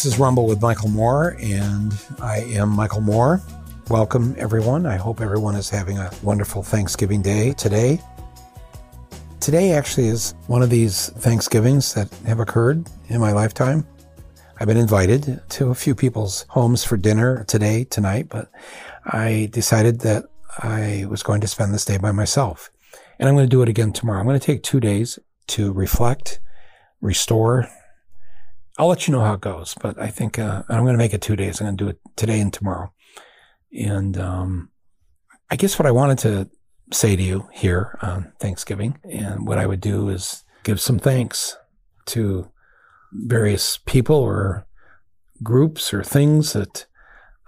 This is Rumble with Michael Moore, and I am Michael Moore. Welcome, everyone. I hope everyone is having a wonderful Thanksgiving day today. Today actually is one of these Thanksgivings that have occurred in my lifetime. I've been invited to a few people's homes for dinner today, tonight, but I decided that I was going to spend this day by myself. And I'm going to do it again tomorrow. I'm going to take two days to reflect, restore, I'll let you know how it goes, but I think uh, I'm going to make it two days. I'm going to do it today and tomorrow. And um, I guess what I wanted to say to you here on Thanksgiving and what I would do is give some thanks to various people or groups or things that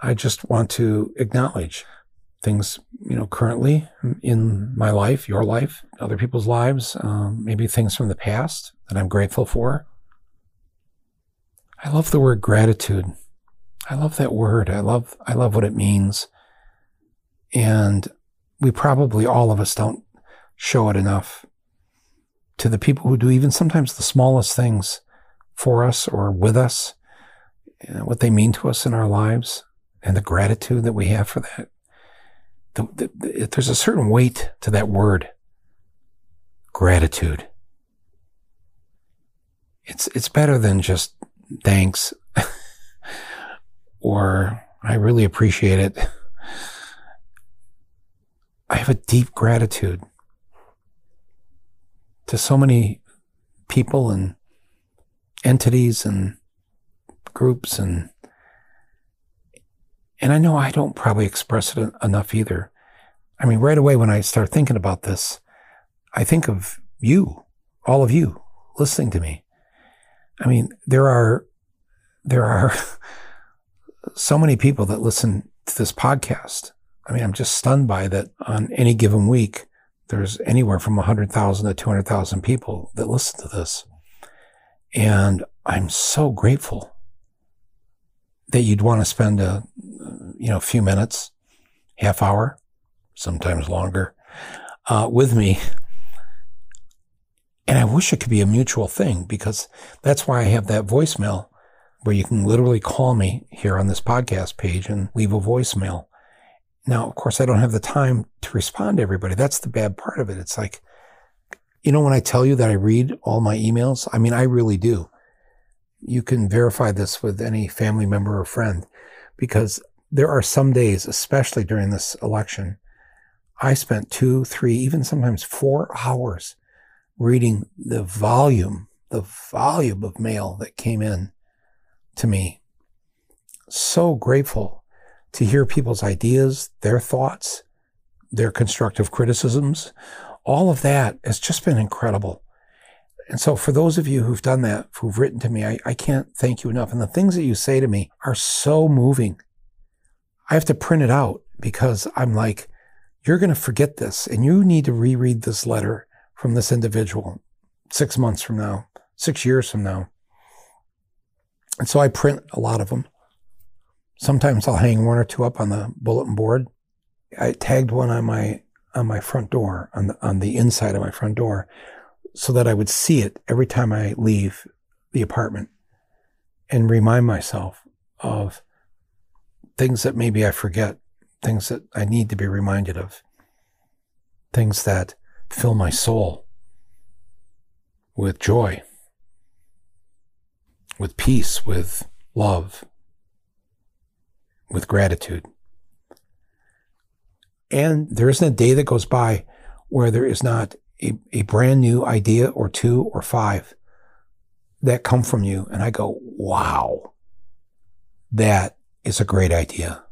I just want to acknowledge. Things, you know, currently in my life, your life, other people's lives, um, maybe things from the past that I'm grateful for I love the word gratitude. I love that word. I love, I love what it means. And we probably, all of us don't show it enough to the people who do even sometimes the smallest things for us or with us, you know, what they mean to us in our lives and the gratitude that we have for that. The, the, the, there's a certain weight to that word, gratitude. It's, it's better than just thanks, or I really appreciate it. I have a deep gratitude to so many people and entities and groups and and I know I don't probably express it enough either. I mean, right away when I start thinking about this, I think of you, all of you listening to me. I mean, there are there are so many people that listen to this podcast. I mean, I'm just stunned by that on any given week, there's anywhere from 100,000 to 200,000 people that listen to this. And I'm so grateful that you'd want to spend a, you know, few minutes, half hour, sometimes longer, uh, with me and I wish it could be a mutual thing because that's why I have that voicemail where you can literally call me here on this podcast page and leave a voicemail. Now, of course, I don't have the time to respond to everybody. That's the bad part of it. It's like, you know, when I tell you that I read all my emails, I mean, I really do. You can verify this with any family member or friend because there are some days, especially during this election, I spent two, three, even sometimes four hours reading the volume, the volume of mail that came in to me. So grateful to hear people's ideas, their thoughts, their constructive criticisms. All of that has just been incredible. And so for those of you who've done that, who've written to me, I, I can't thank you enough. And the things that you say to me are so moving. I have to print it out because I'm like, you're going to forget this and you need to reread this letter from this individual six months from now, six years from now. And so I print a lot of them. Sometimes I'll hang one or two up on the bulletin board. I tagged one on my on my front door, on the on the inside of my front door, so that I would see it every time I leave the apartment and remind myself of things that maybe I forget, things that I need to be reminded of, things that fill my soul with joy, with peace, with love, with gratitude. And there isn't a day that goes by where there is not a, a brand new idea or two or five that come from you. And I go, wow, that is a great idea.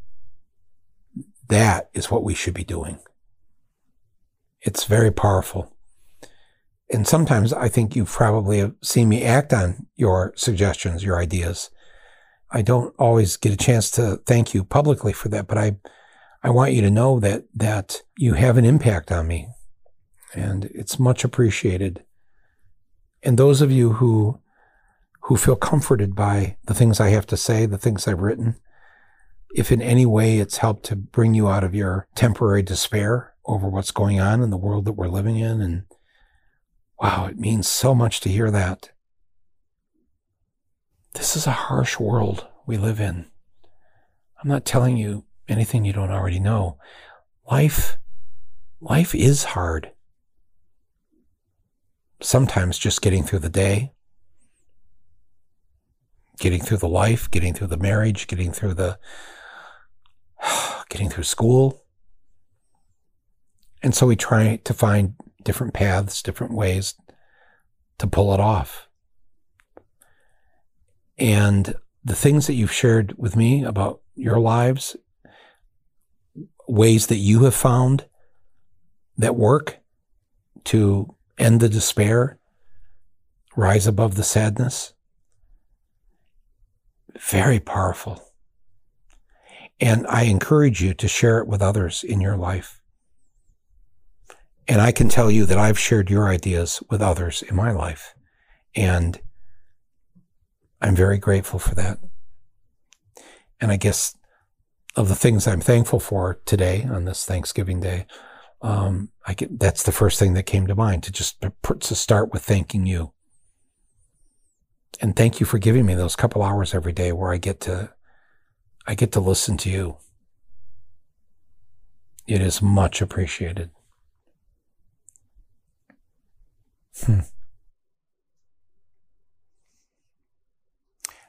That is what we should be doing. It's very powerful. And sometimes I think you probably have seen me act on your suggestions, your ideas. I don't always get a chance to thank you publicly for that, but I, I want you to know that, that you have an impact on me and it's much appreciated. And those of you who, who feel comforted by the things I have to say, the things I've written, if in any way it's helped to bring you out of your temporary despair, over what's going on in the world that we're living in. And wow, it means so much to hear that. This is a harsh world we live in. I'm not telling you anything you don't already know. Life, life is hard. Sometimes just getting through the day, getting through the life, getting through the marriage, getting through the, getting through school. And so we try to find different paths, different ways to pull it off. And the things that you've shared with me about your lives, ways that you have found that work to end the despair, rise above the sadness, very powerful. And I encourage you to share it with others in your life. And I can tell you that I've shared your ideas with others in my life. And I'm very grateful for that. And I guess of the things I'm thankful for today on this Thanksgiving Day, um, I get that's the first thing that came to mind to just to start with thanking you. And thank you for giving me those couple hours every day where I get to I get to listen to you. It is much appreciated. Hmm.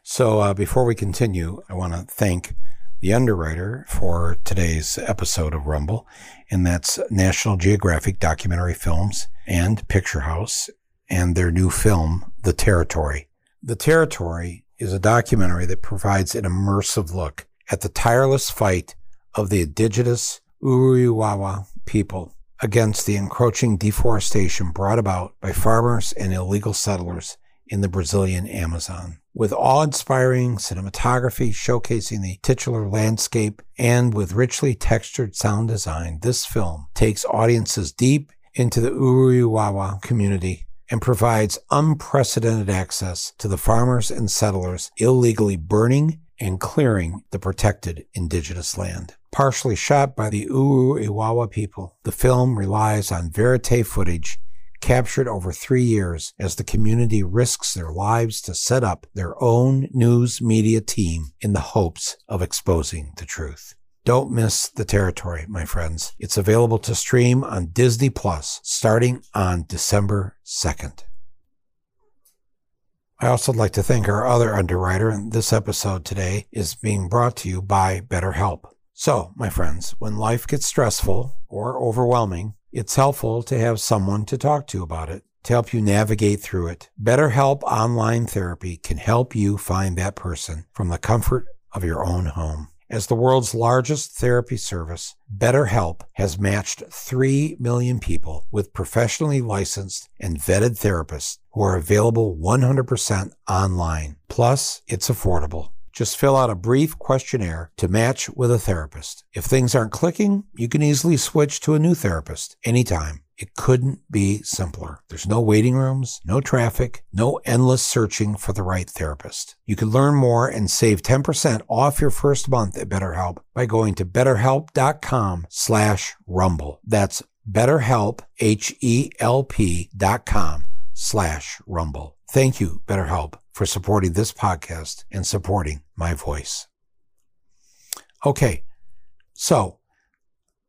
So uh, before we continue, I want to thank the underwriter for today's episode of Rumble, and that's National Geographic Documentary Films and Picture House and their new film, The Territory. The Territory is a documentary that provides an immersive look at the tireless fight of the indigenous Uru-eu-wau-wau people against the encroaching deforestation brought about by farmers and illegal settlers in the Brazilian Amazon. With awe inspiring cinematography showcasing the titular landscape and with richly textured sound design, this film takes audiences deep into the Uru-eu-wau-wau community and provides unprecedented access to the farmers and settlers illegally burning and clearing the protected indigenous land partially shot by the Uru people. The film relies on verite footage captured over three years as the community risks their lives to set up their own news media team in the hopes of exposing the truth. Don't miss the territory, my friends. It's available to stream on Disney Plus starting on December 2nd. I also like to thank our other underwriter, and this episode today is being brought to you by BetterHelp. So, my friends, when life gets stressful or overwhelming, it's helpful to have someone to talk to about it, to help you navigate through it. BetterHelp Online Therapy can help you find that person from the comfort of your own home. As the world's largest therapy service, BetterHelp has matched 3 million people with professionally licensed and vetted therapists who are available 100% online. Plus, it's affordable. Just fill out a brief questionnaire to match with a therapist. If things aren't clicking, you can easily switch to a new therapist anytime. It couldn't be simpler. There's no waiting rooms, no traffic, no endless searching for the right therapist. You can learn more and save 10% off your first month at BetterHelp by going to betterhelp.com slash rumble. That's betterhelp, H-E-L-P dot com slash rumble. Thank you, BetterHelp for supporting this podcast and supporting my voice. Okay, so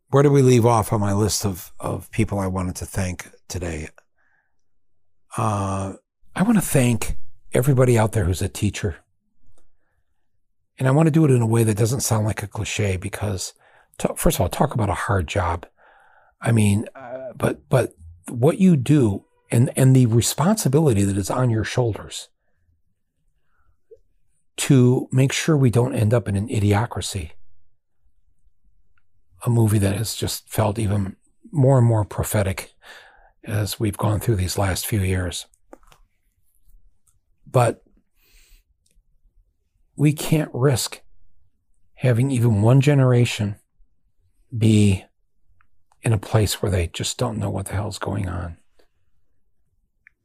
where do we leave off on my list of, of people I wanted to thank today? Uh, I want to thank everybody out there who's a teacher. And I want to do it in a way that doesn't sound like a cliche because, to, first of all, talk about a hard job. I mean, uh, but but what you do and and the responsibility that is on your shoulders to make sure we don't end up in an idiocracy. A movie that has just felt even more and more prophetic as we've gone through these last few years. But we can't risk having even one generation be in a place where they just don't know what the hell's going on.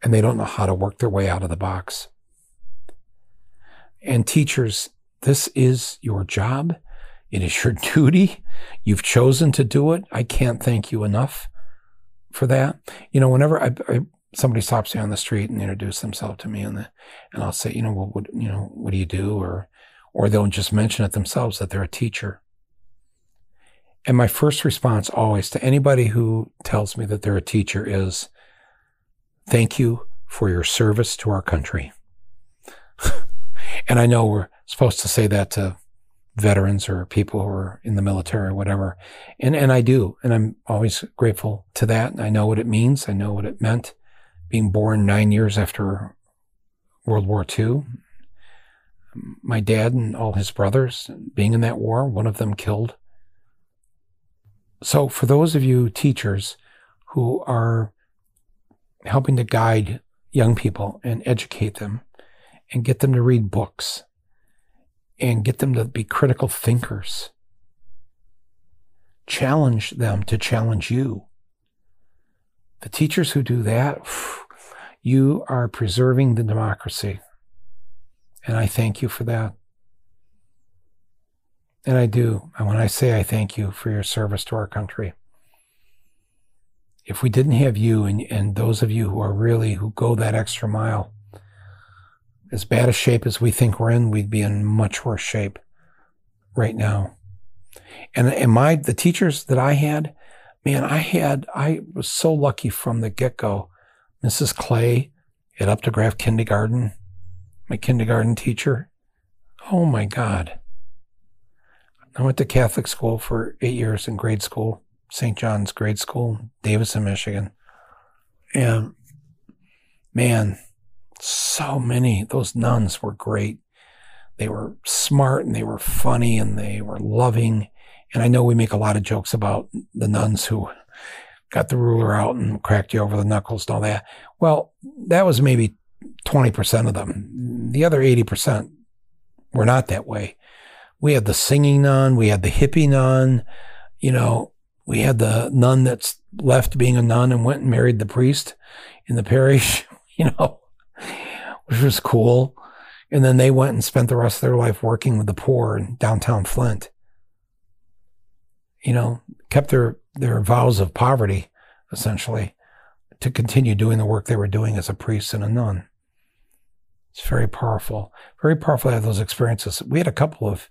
And they don't know how to work their way out of the box. And teachers, this is your job. It is your duty. You've chosen to do it. I can't thank you enough for that. You know, whenever I, I somebody stops me on the street and introduce themselves to me and the, and I'll say, you know, what, what, you know, what do you do? Or, or they'll just mention it themselves that they're a teacher. And my first response always to anybody who tells me that they're a teacher is, thank you for your service to our country. And I know we're supposed to say that to veterans or people who are in the military or whatever. And, and I do. And I'm always grateful to that. I know what it means. I know what it meant being born nine years after World War II. My dad and all his brothers being in that war, one of them killed. So, for those of you teachers who are helping to guide young people and educate them and get them to read books and get them to be critical thinkers, challenge them to challenge you. The teachers who do that, you are preserving the democracy. And I thank you for that. And I do. And when I say I thank you for your service to our country, if we didn't have you and, and those of you who are really, who go that extra mile, as bad a shape as we think we're in, we'd be in much worse shape right now. And, and my, the teachers that I had, man, I had, I was so lucky from the get go. Mrs. Clay at Updegraff Kindergarten, my kindergarten teacher. Oh my God. I went to Catholic school for eight years in grade school, St. John's grade school, Davison, Michigan. And man, so many, those nuns were great. They were smart and they were funny and they were loving. And I know we make a lot of jokes about the nuns who got the ruler out and cracked you over the knuckles and all that. Well, that was maybe 20% of them. The other 80% were not that way. We had the singing nun, we had the hippie nun, you know, we had the nun that's left being a nun and went and married the priest in the parish, you know, which was cool. And then they went and spent the rest of their life working with the poor in downtown Flint. You know, kept their, their vows of poverty, essentially, to continue doing the work they were doing as a priest and a nun. It's very powerful. Very powerful to have those experiences. We had a couple of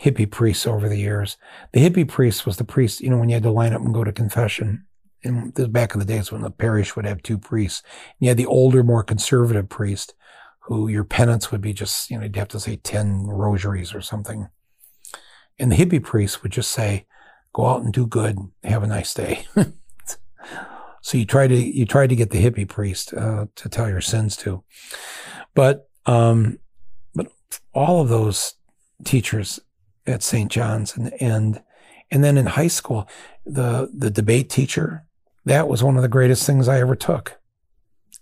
hippie priests over the years. The hippie priest was the priest, you know, when you had to line up and go to confession. In the back of the days when the parish would have two priests. You had the older, more conservative priest who your penance would be just, you know, you'd have to say 10 rosaries or something. And the hippie priest would just say, go out and do good. Have a nice day. so you try to, you try to get the hippie priest, uh, to tell your sins to. But, um, but all of those teachers at St. John's and, and, and then in high school, the, the debate teacher, that was one of the greatest things I ever took.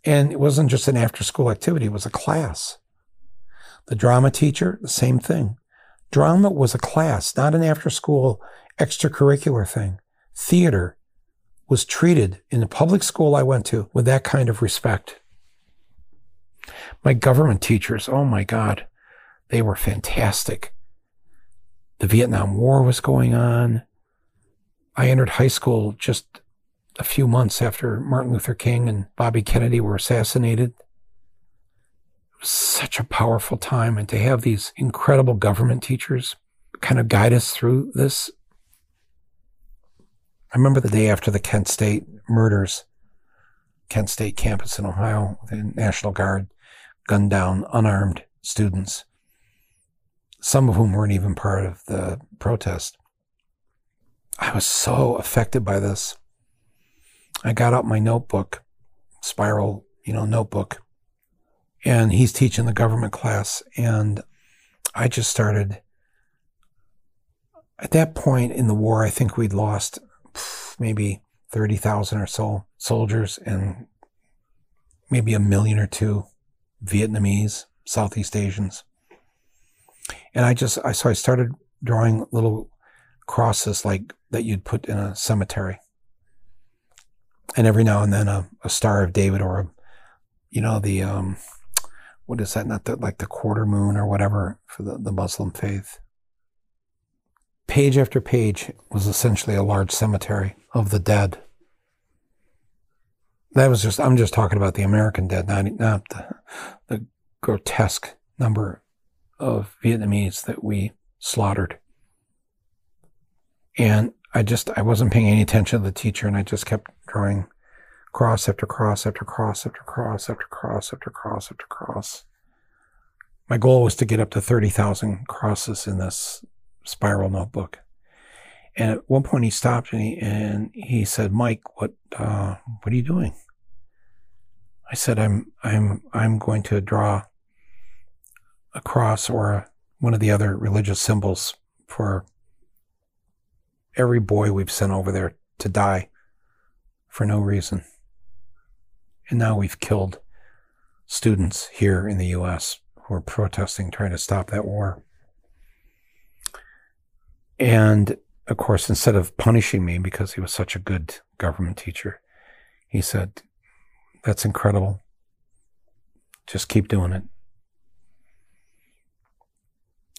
And it wasn't just an after school activity, it was a class. The drama teacher, the same thing. Drama was a class, not an after school extracurricular thing. Theater was treated in the public school I went to with that kind of respect. My government teachers, oh my God, they were fantastic. The Vietnam War was going on. I entered high school just a few months after Martin Luther King and Bobby Kennedy were assassinated. It was such a powerful time. And to have these incredible government teachers kind of guide us through this. I remember the day after the Kent State murders, Kent State campus in Ohio, the National Guard gunned down unarmed students some of whom weren't even part of the protest. I was so affected by this. I got out my notebook, spiral, you know, notebook, and he's teaching the government class. And I just started. At that point in the war, I think we'd lost maybe 30,000 or so soldiers and maybe a million or two Vietnamese, Southeast Asians. And I just, I, so I started drawing little crosses like that you'd put in a cemetery. And every now and then a, a Star of David or a, you know, the, um, what is that? Not the, like the quarter moon or whatever for the, the Muslim faith. Page after page was essentially a large cemetery of the dead. that was just, I'm just talking about the American dead, not, not the, the grotesque number of Vietnamese that we slaughtered. And I just, I wasn't paying any attention to the teacher and I just kept drawing cross after cross after cross after cross after cross after cross after cross. My goal was to get up to 30,000 crosses in this spiral notebook. And at one point he stopped me and he said, Mike, what, uh, what are you doing? I said, I'm, I'm, I'm going to draw a cross or one of the other religious symbols for every boy we've sent over there to die for no reason. And now we've killed students here in the U.S. who are protesting, trying to stop that war. And of course, instead of punishing me because he was such a good government teacher, he said, That's incredible. Just keep doing it.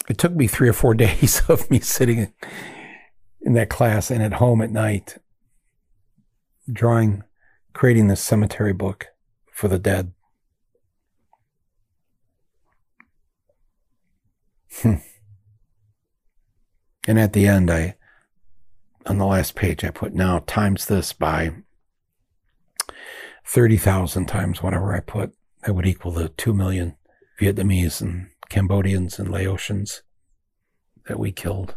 It took me three or four days of me sitting in that class and at home at night, drawing, creating this cemetery book for the dead. Hmm. And at the end, I, on the last page, I put now times this by 30,000 times whatever I put. That would equal the 2 million Vietnamese and Cambodians and Laotians that we killed.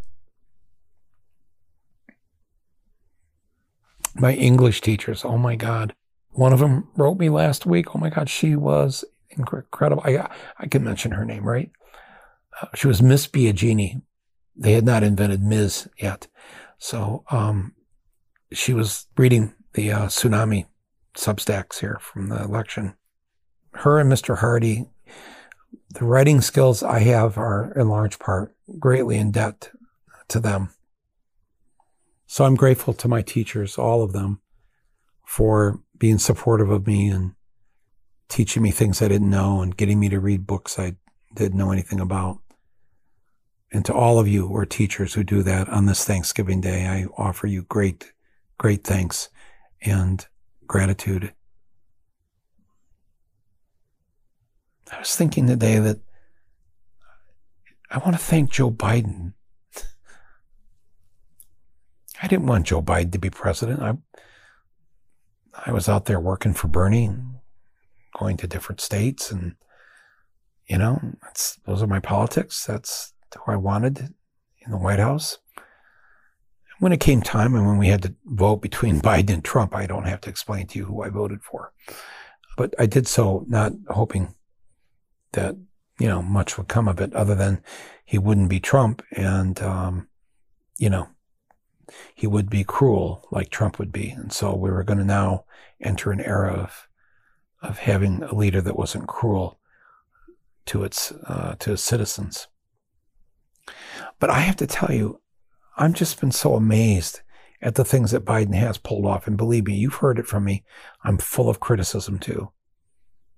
My English teachers, oh my God. One of them wrote me last week. Oh my God, she was incredible. I, I can mention her name, right? Uh, she was Miss Biagini. They had not invented Ms. yet. So um, she was reading the uh, tsunami substacks here from the election. Her and Mr. Hardy, the writing skills I have are in large part greatly in debt to them. So I'm grateful to my teachers, all of them, for being supportive of me and teaching me things I didn't know and getting me to read books I didn't know anything about. And to all of you who are teachers who do that on this Thanksgiving Day, I offer you great, great thanks and gratitude. I was thinking today that I want to thank Joe Biden. I didn't want Joe Biden to be president. I I was out there working for Bernie, going to different states, and you know, that's those are my politics. That's who I wanted in the White House. When it came time and when we had to vote between Biden and Trump, I don't have to explain to you who I voted for. But I did so not hoping that, you know, much would come of it other than he wouldn't be Trump and, um, you know, he would be cruel like Trump would be. And so we were going to now enter an era of, of having a leader that wasn't cruel to its, uh, to its citizens. But I have to tell you, I've just been so amazed at the things that Biden has pulled off. And believe me, you've heard it from me. I'm full of criticism too.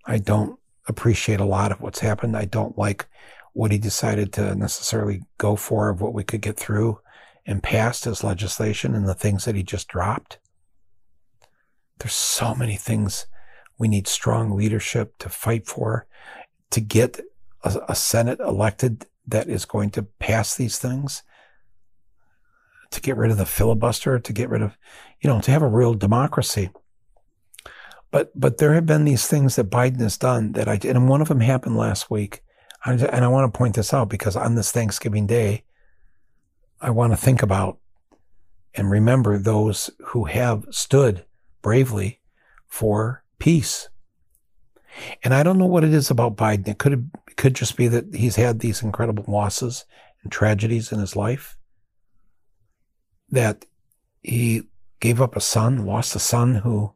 I don't appreciate a lot of what's happened. I don't like what he decided to necessarily go for of what we could get through and passed his legislation and the things that he just dropped. There's so many things we need strong leadership to fight for to get a, a Senate elected that is going to pass these things to get rid of the filibuster, to get rid of, you know, to have a real democracy. But but there have been these things that Biden has done that I and one of them happened last week, and I want to point this out because on this Thanksgiving Day, I want to think about and remember those who have stood bravely for peace. And I don't know what it is about Biden. It could it could just be that he's had these incredible losses and tragedies in his life. That he gave up a son, lost a son who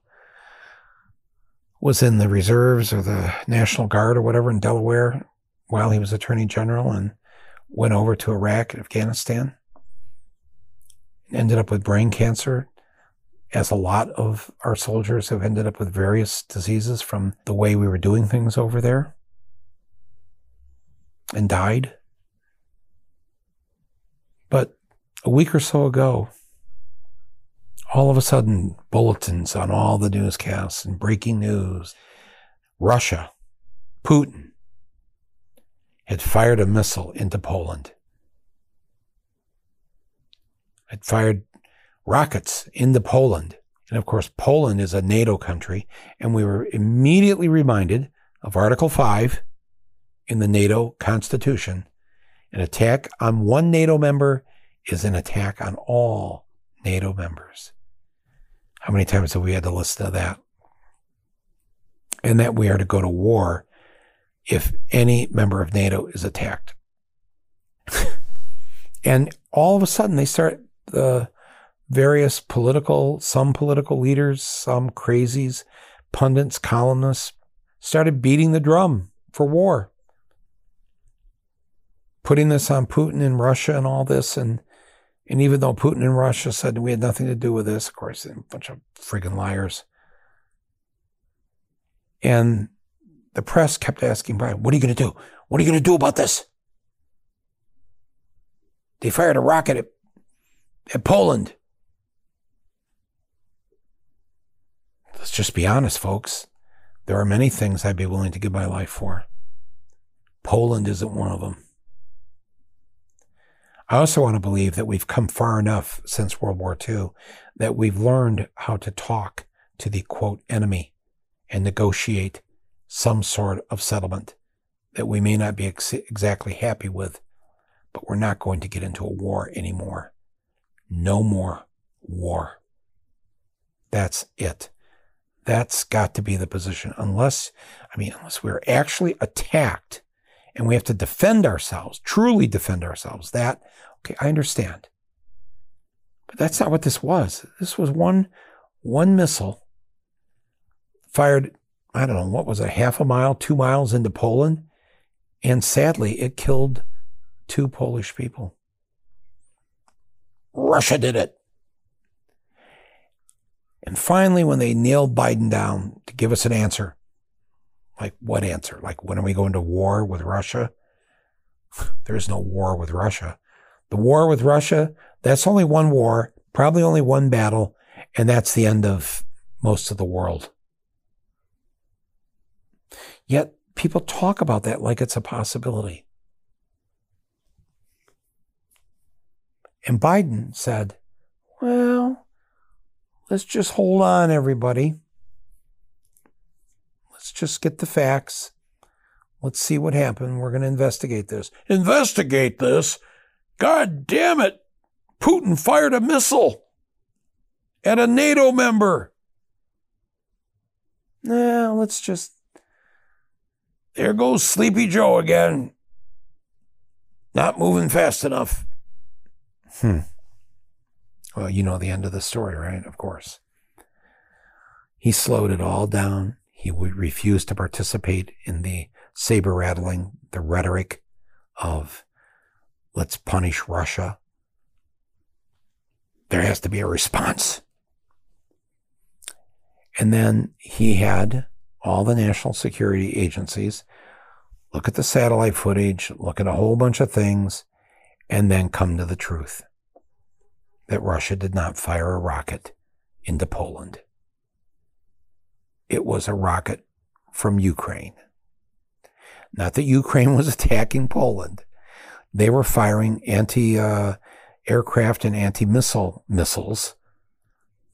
was in the reserves or the National Guard or whatever in Delaware while he was Attorney General and went over to Iraq and Afghanistan. Ended up with brain cancer, as a lot of our soldiers have ended up with various diseases from the way we were doing things over there and died. But a week or so ago, all of a sudden, bulletins on all the newscasts and breaking news. Russia, Putin, had fired a missile into Poland. Had fired rockets into Poland. And of course, Poland is a NATO country. And we were immediately reminded of Article 5 in the NATO Constitution. An attack on one NATO member is an attack on all NATO members. How many times have we had to listen to that? And that we are to go to war if any member of NATO is attacked. and all of a sudden, they start the various political, some political leaders, some crazies, pundits, columnists started beating the drum for war, putting this on Putin and Russia and all this. And and even though Putin and Russia said we had nothing to do with this, of course, a bunch of friggin' liars. And the press kept asking Biden, what are you going to do? What are you going to do about this? They fired a rocket at, at Poland. Let's just be honest, folks. There are many things I'd be willing to give my life for. Poland isn't one of them. I also want to believe that we've come far enough since World War II that we've learned how to talk to the quote enemy and negotiate some sort of settlement that we may not be ex- exactly happy with, but we're not going to get into a war anymore. No more war. That's it. That's got to be the position. Unless, I mean, unless we're actually attacked and we have to defend ourselves, truly defend ourselves. That, okay, I understand. But that's not what this was. This was one, one missile fired, I don't know, what was it, half a mile, two miles into Poland? And sadly, it killed two Polish people. Russia did it. And finally, when they nailed Biden down to give us an answer, like, what answer? Like, when are we going to war with Russia? There's no war with Russia. The war with Russia, that's only one war, probably only one battle, and that's the end of most of the world. Yet people talk about that like it's a possibility. And Biden said, well, let's just hold on, everybody. Let's just get the facts. Let's see what happened. We're going to investigate this. Investigate this? God damn it. Putin fired a missile at a NATO member. Nah, let's just. There goes Sleepy Joe again. Not moving fast enough. Hmm. Well, you know the end of the story, right? Of course. He slowed it all down. He would refuse to participate in the saber rattling, the rhetoric of let's punish Russia. There has to be a response. And then he had all the national security agencies look at the satellite footage, look at a whole bunch of things, and then come to the truth that Russia did not fire a rocket into Poland it was a rocket from Ukraine. Not that Ukraine was attacking Poland. They were firing anti uh, aircraft and anti missile missiles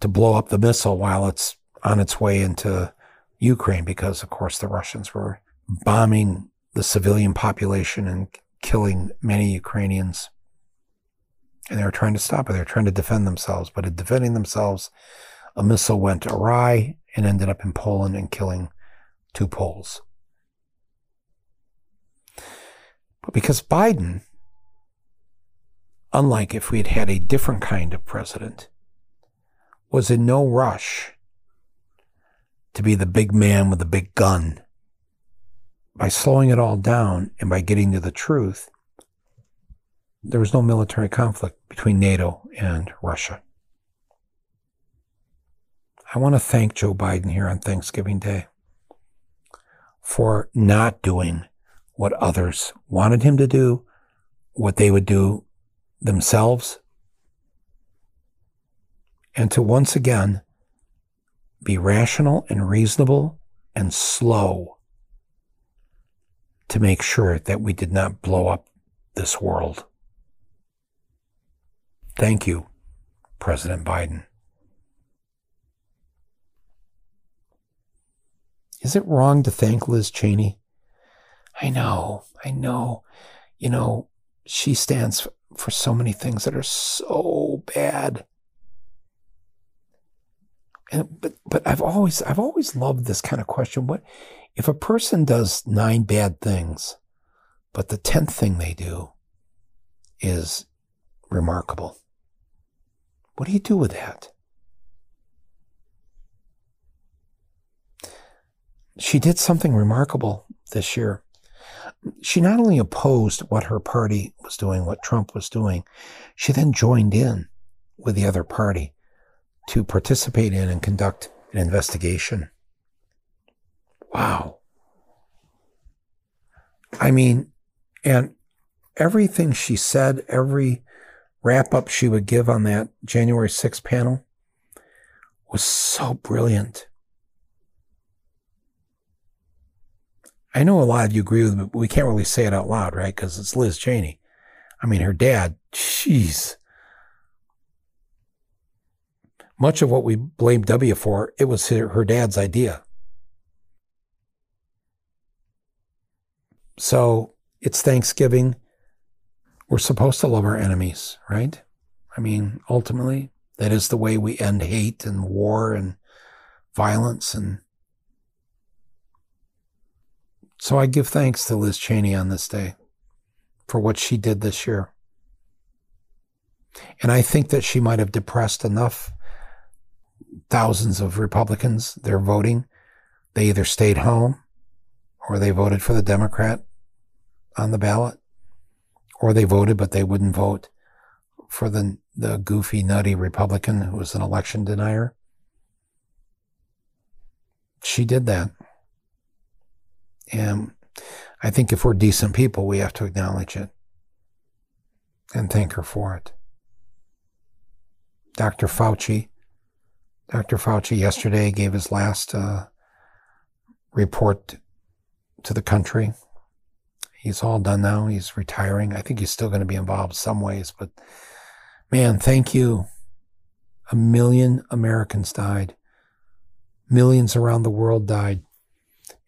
to blow up the missile while it's on its way into Ukraine because, of course, the Russians were bombing the civilian population and killing many Ukrainians. And they were trying to stop it. They were trying to defend themselves. But in defending themselves, a missile went awry and ended up in Poland and killing two Poles. But because Biden, unlike if we had had a different kind of president, was in no rush to be the big man with the big gun, by slowing it all down and by getting to the truth, there was no military conflict between NATO and Russia. I want to thank Joe Biden here on Thanksgiving Day for not doing what others wanted him to do, what they would do themselves, and to once again be rational and reasonable and slow to make sure that we did not blow up this world. Thank you, President Biden. Is it wrong to thank Liz Cheney? I know, I know. You know, she stands for so many things that are so bad. And, but but I've always I've always loved this kind of question. What if a person does nine bad things, but the tenth thing they do is remarkable? What do you do with that? She did something remarkable this year. She not only opposed what her party was doing, what Trump was doing, she then joined in with the other party to participate in and conduct an investigation. Wow. I mean, and everything she said, every wrap up she would give on that January 6th panel was so brilliant. I know a lot of you agree with me, but we can't really say it out loud, right? Because it's Liz Cheney. I mean, her dad, jeez. Much of what we blame W for, it was her, her dad's idea. So it's Thanksgiving. We're supposed to love our enemies, right? I mean, ultimately, that is the way we end hate and war and violence. And so I give thanks to Liz Cheney on this day for what she did this year. And I think that she might have depressed enough thousands of Republicans, they're voting. They either stayed home or they voted for the Democrat on the ballot, or they voted but they wouldn't vote for the, the goofy, nutty Republican who was an election denier. She did that. And I think if we're decent people, we have to acknowledge it and thank her for it. Dr. Fauci Dr. Fauci yesterday gave his last uh, report to the country. He's all done now. He's retiring. I think he's still going to be involved some ways, but man, thank you. A million Americans died. Millions around the world died.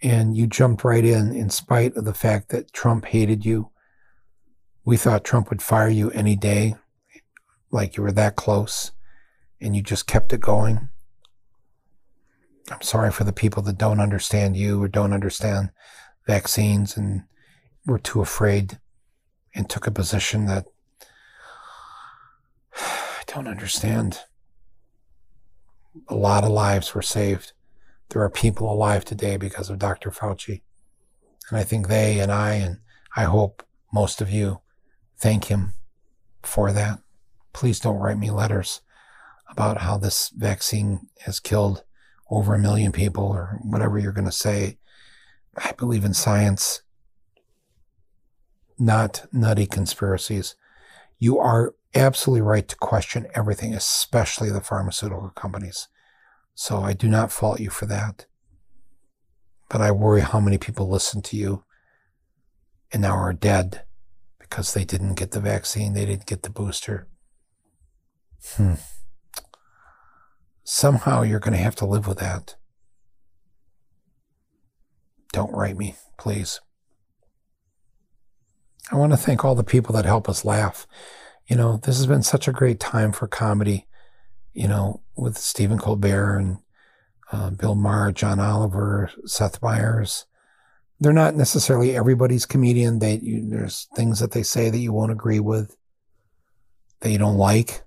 And you jumped right in, in spite of the fact that Trump hated you. We thought Trump would fire you any day, like you were that close and you just kept it going. I'm sorry for the people that don't understand you or don't understand vaccines and were too afraid and took a position that I don't understand. A lot of lives were saved. There are people alive today because of Dr. Fauci. And I think they and I, and I hope most of you, thank him for that. Please don't write me letters about how this vaccine has killed over a million people or whatever you're going to say. I believe in science, not nutty conspiracies. You are absolutely right to question everything, especially the pharmaceutical companies. So I do not fault you for that. But I worry how many people listen to you and now are dead because they didn't get the vaccine, they didn't get the booster. Hmm somehow you're going to have to live with that. Don't write me, please. I want to thank all the people that help us laugh. You know, this has been such a great time for comedy, you know, with Stephen Colbert and uh, Bill Maher, John Oliver, Seth Meyers. They're not necessarily everybody's comedian. They, you, there's things that they say that you won't agree with, that you don't like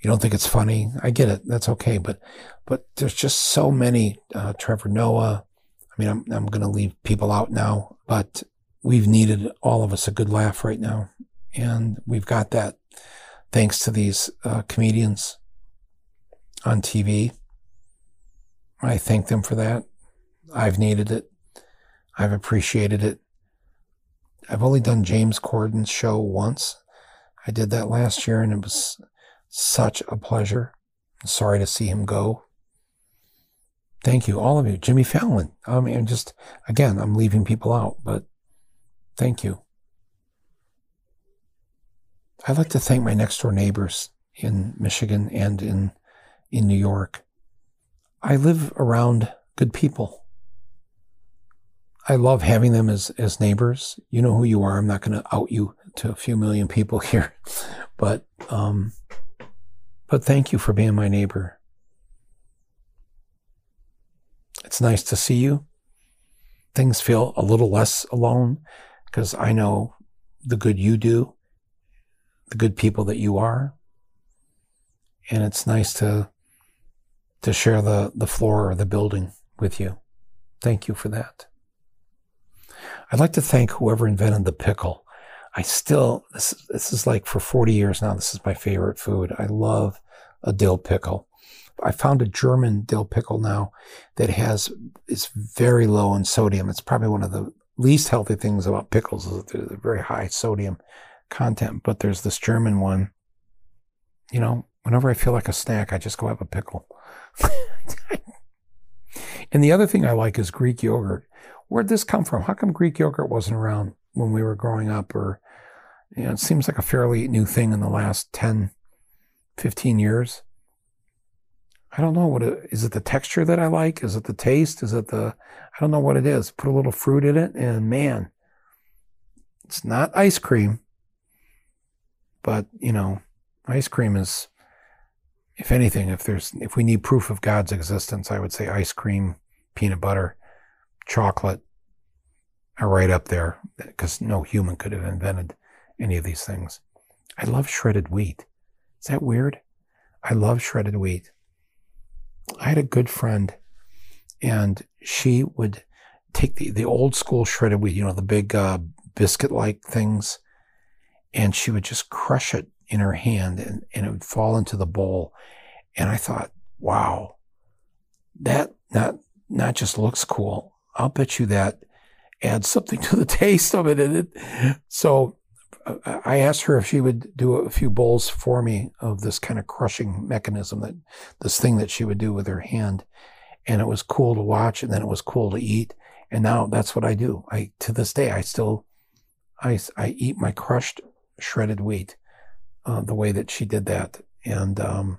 you don't think it's funny. I get it. That's okay. But, but there's just so many, uh, Trevor Noah. I mean, I'm, I'm going to leave people out now, but we've needed all of us a good laugh right now. And we've got that thanks to these, uh, comedians on TV. I thank them for that. I've needed it. I've appreciated it. I've only done James Corden's show once. I did that last year and it was such a pleasure. Sorry to see him go. Thank you, all of you. Jimmy Fallon. I mean, just, again, I'm leaving people out, but thank you. I'd like to thank my next door neighbors in Michigan and in, in New York. I live around good people. I love having them as, as neighbors. You know who you are. I'm not going to out you to a few million people here, but, um, but thank you for being my neighbor. It's nice to see you. Things feel a little less alone because I know the good you do, the good people that you are. And it's nice to to share the, the floor or the building with you. Thank you for that. I'd like to thank whoever invented the pickle. I still this this is like for 40 years now. This is my favorite food. I love a dill pickle. I found a German dill pickle now that has is very low in sodium. It's probably one of the least healthy things about pickles is that they're very high sodium content. But there's this German one. You know, whenever I feel like a snack, I just go have a pickle. and the other thing I like is Greek yogurt. Where'd this come from? How come Greek yogurt wasn't around when we were growing up? Or, you know, it seems like a fairly new thing in the last 10, 15 years. I don't know what it is. It the texture that I like? Is it the taste? Is it the, I don't know what it is. Put a little fruit in it and man, it's not ice cream, but you know, ice cream is, if anything, if there's, if we need proof of God's existence, I would say ice cream, peanut butter, chocolate are right up there because no human could have invented any of these things. I love shredded wheat. Is that weird? I love shredded wheat. I had a good friend, and she would take the, the old school shredded wheat, you know, the big uh, biscuit like things, and she would just crush it in her hand and, and it would fall into the bowl. And I thought, wow, that not not just looks cool. I'll bet you that adds something to the taste of it. And it, so I asked her if she would do a few bowls for me of this kind of crushing mechanism that this thing that she would do with her hand. And it was cool to watch and then it was cool to eat. And now that's what I do. I, to this day, I still, I, I eat my crushed shredded wheat, uh, the way that she did that. And, um,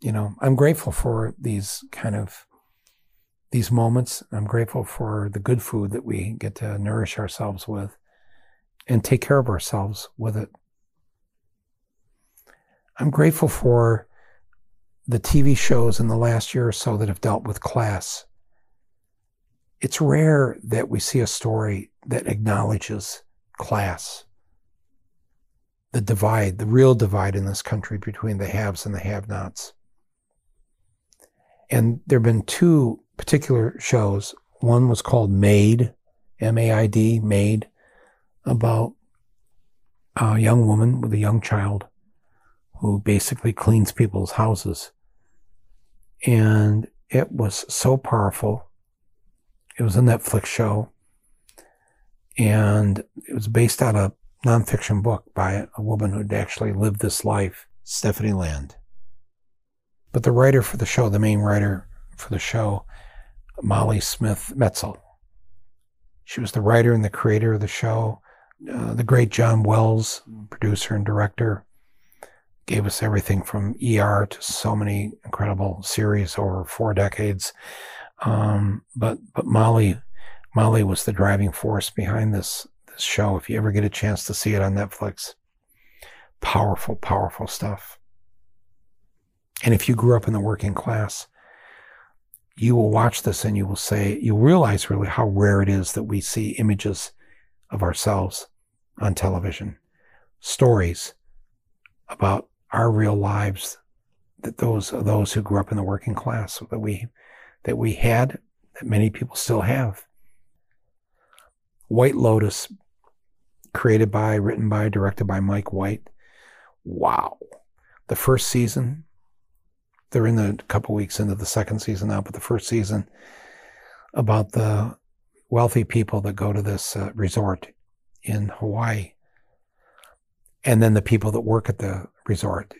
you know, I'm grateful for these kind of, these moments. I'm grateful for the good food that we get to nourish ourselves with and take care of ourselves with it. I'm grateful for the TV shows in the last year or so that have dealt with class. It's rare that we see a story that acknowledges class, the divide, the real divide in this country between the haves and the have nots. And there have been two particular shows. One was called Maid, M A I D, Maid, about a young woman with a young child who basically cleans people's houses. And it was so powerful. It was a Netflix show. And it was based on a nonfiction book by a woman who'd actually lived this life, Stephanie Land. But the writer for the show, the main writer for the show, Molly Smith Metzler, she was the writer and the creator of the show. Uh, the great John Wells, producer and director, gave us everything from ER to so many incredible series over four decades. Um, but but Molly Molly was the driving force behind this this show. If you ever get a chance to see it on Netflix, powerful, powerful stuff. And if you grew up in the working class, you will watch this and you will say, you'll realize really how rare it is that we see images of ourselves on television, stories about our real lives that those those who grew up in the working class that we that we had that many people still have. White Lotus, created by, written by, directed by Mike White. Wow. The first season, they're in the couple weeks into the second season now, but the first season about the wealthy people that go to this uh, resort in Hawaii. And then the people that work at the resort.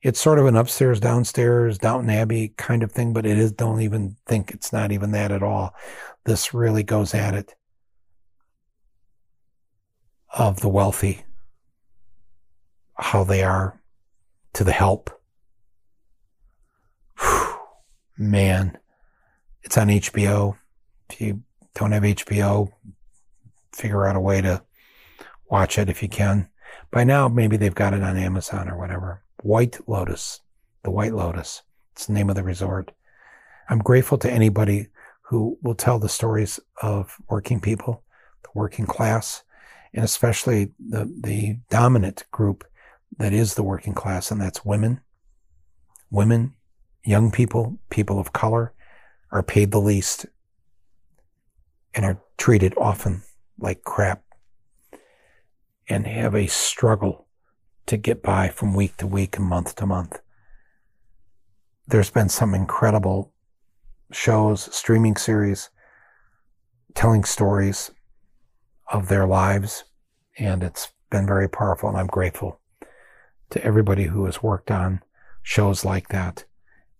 It's sort of an upstairs, downstairs, Downton Abbey kind of thing, but it is, don't even think it's not even that at all. This really goes at it of the wealthy, how they are to the help. Whew, man, it's on HBO. If you don't have HBO, figure out a way to watch it if you can. By now, maybe they've got it on Amazon or whatever. White Lotus, the White Lotus. It's the name of the resort. I'm grateful to anybody who will tell the stories of working people, the working class, and especially the, the dominant group that is the working class, and that's women. Women, young people, people of color are paid the least and are treated often like crap and have a struggle to get by from week to week and month to month. There's been some incredible shows, streaming series, telling stories of their lives, and it's been very powerful, and I'm grateful to everybody who has worked on shows like that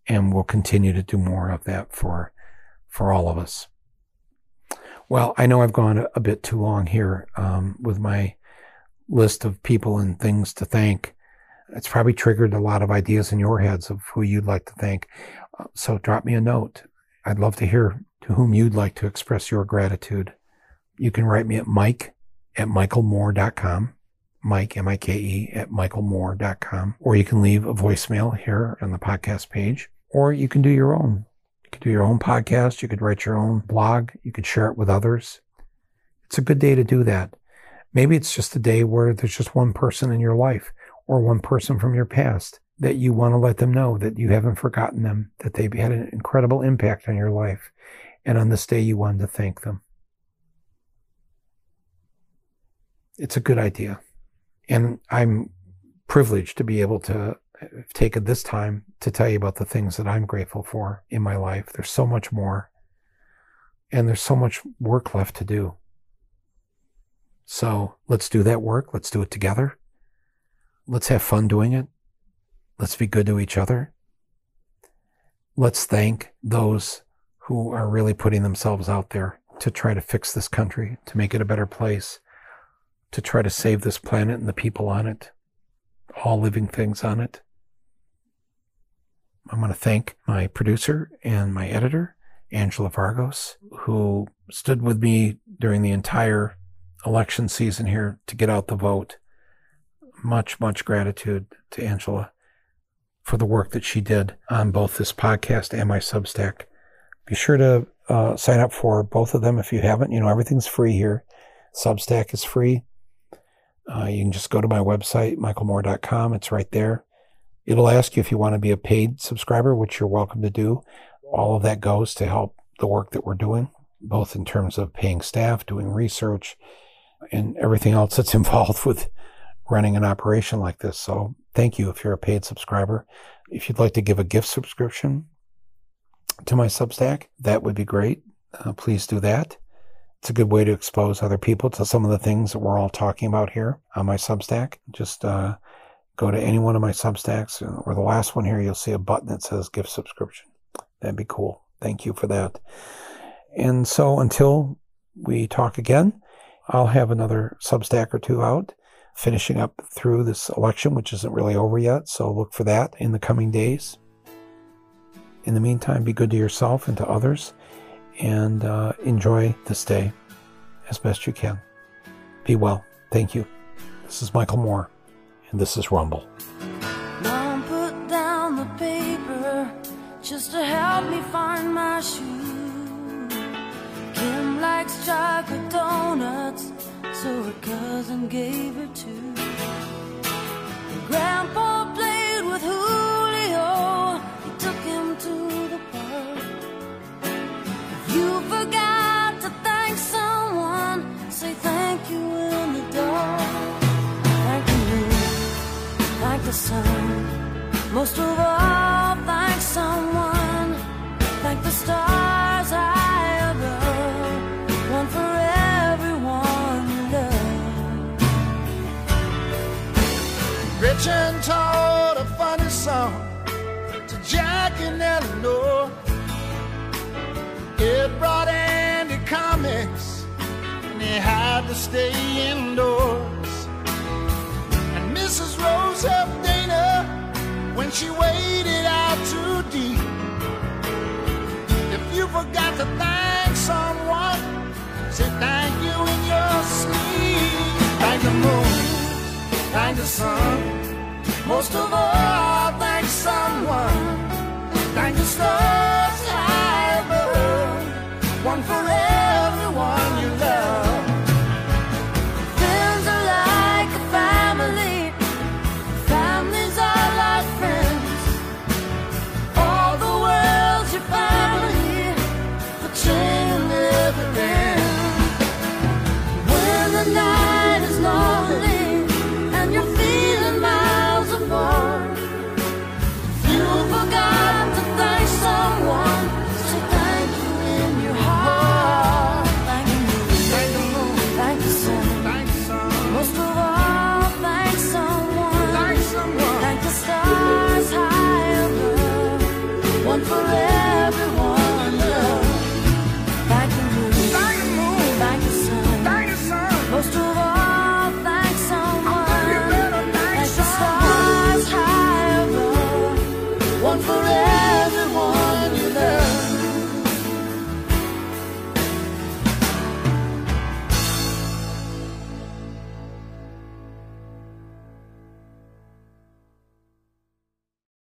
and will continue to do more of that for for all of us. Well, I know I've gone a, bit too long here um, with my list of people and things to thank. It's probably triggered a lot of ideas in your heads of who you'd like to thank. Uh, so drop me a note. I'd love to hear to whom you'd like to express your gratitude. You can write me at mike at michaelmoore.com, mike, M-I-K-E, at michaelmoore.com, or you can leave a voicemail here on the podcast page, or you can do your own. Could do your own podcast. You could write your own blog. You could share it with others. It's a good day to do that. Maybe it's just a day where there's just one person in your life or one person from your past that you want to let them know that you haven't forgotten them, that they've had an incredible impact on your life. And on this day, you wanted to thank them. It's a good idea. And I'm privileged to be able to have taken this time to tell you about the things that I'm grateful for in my life. There's so much more. And there's so much work left to do. So let's do that work. Let's do it together. Let's have fun doing it. Let's be good to each other. Let's thank those who are really putting themselves out there to try to fix this country, to make it a better place, to try to save this planet and the people on it, all living things on it. I want to thank my producer and my editor, Angela Vargos, who stood with me during the entire election season here to get out the vote. Much, much gratitude to Angela for the work that she did on both this podcast and my Substack. Be sure to uh, sign up for both of them if you haven't. You know, everything's free here. Substack is free. Uh, you can just go to my website, michaelmoore.com. It's right there. It'll ask you if you want to be a paid subscriber, which you're welcome to do. All of that goes to help the work that we're doing, both in terms of paying staff, doing research, and everything else that's involved with running an operation like this. So thank you if you're a paid subscriber. If you'd like to give a gift subscription to my Substack, that would be great. Uh, please do that. It's a good way to expose other people to some of the things that we're all talking about here on my Substack. Just uh, go to any one of my Substacks or the last one here, you'll see a button that says gift subscription. That'd be cool. Thank you for that. And so until we talk again, I'll have another Substack or two out, finishing up through this election, which isn't really over yet. So look for that in the coming days. In the meantime, be good to yourself and to others, and uh, enjoy this day as best you can. Be well. Thank you. This is Michael Moore, and this is Rumble. Mom put down the paper just to help me find my shoes likes chocolate donuts, so her cousin gave her two. Grandpa played with Julio, he took him to the park. You forgot to thank someone, say thank you the sun, most of all, thank someone, thank the stars. I rich and tall, a funny song to Jack and Eleanor. It brought Andy comics, and he had to stay indoors. Rose helped Dana when she waded out too deep. If you forgot to thank someone, say thank you in your sleep. Thank the moon, thank the sun. Most of all, thank someone. Thank the stars.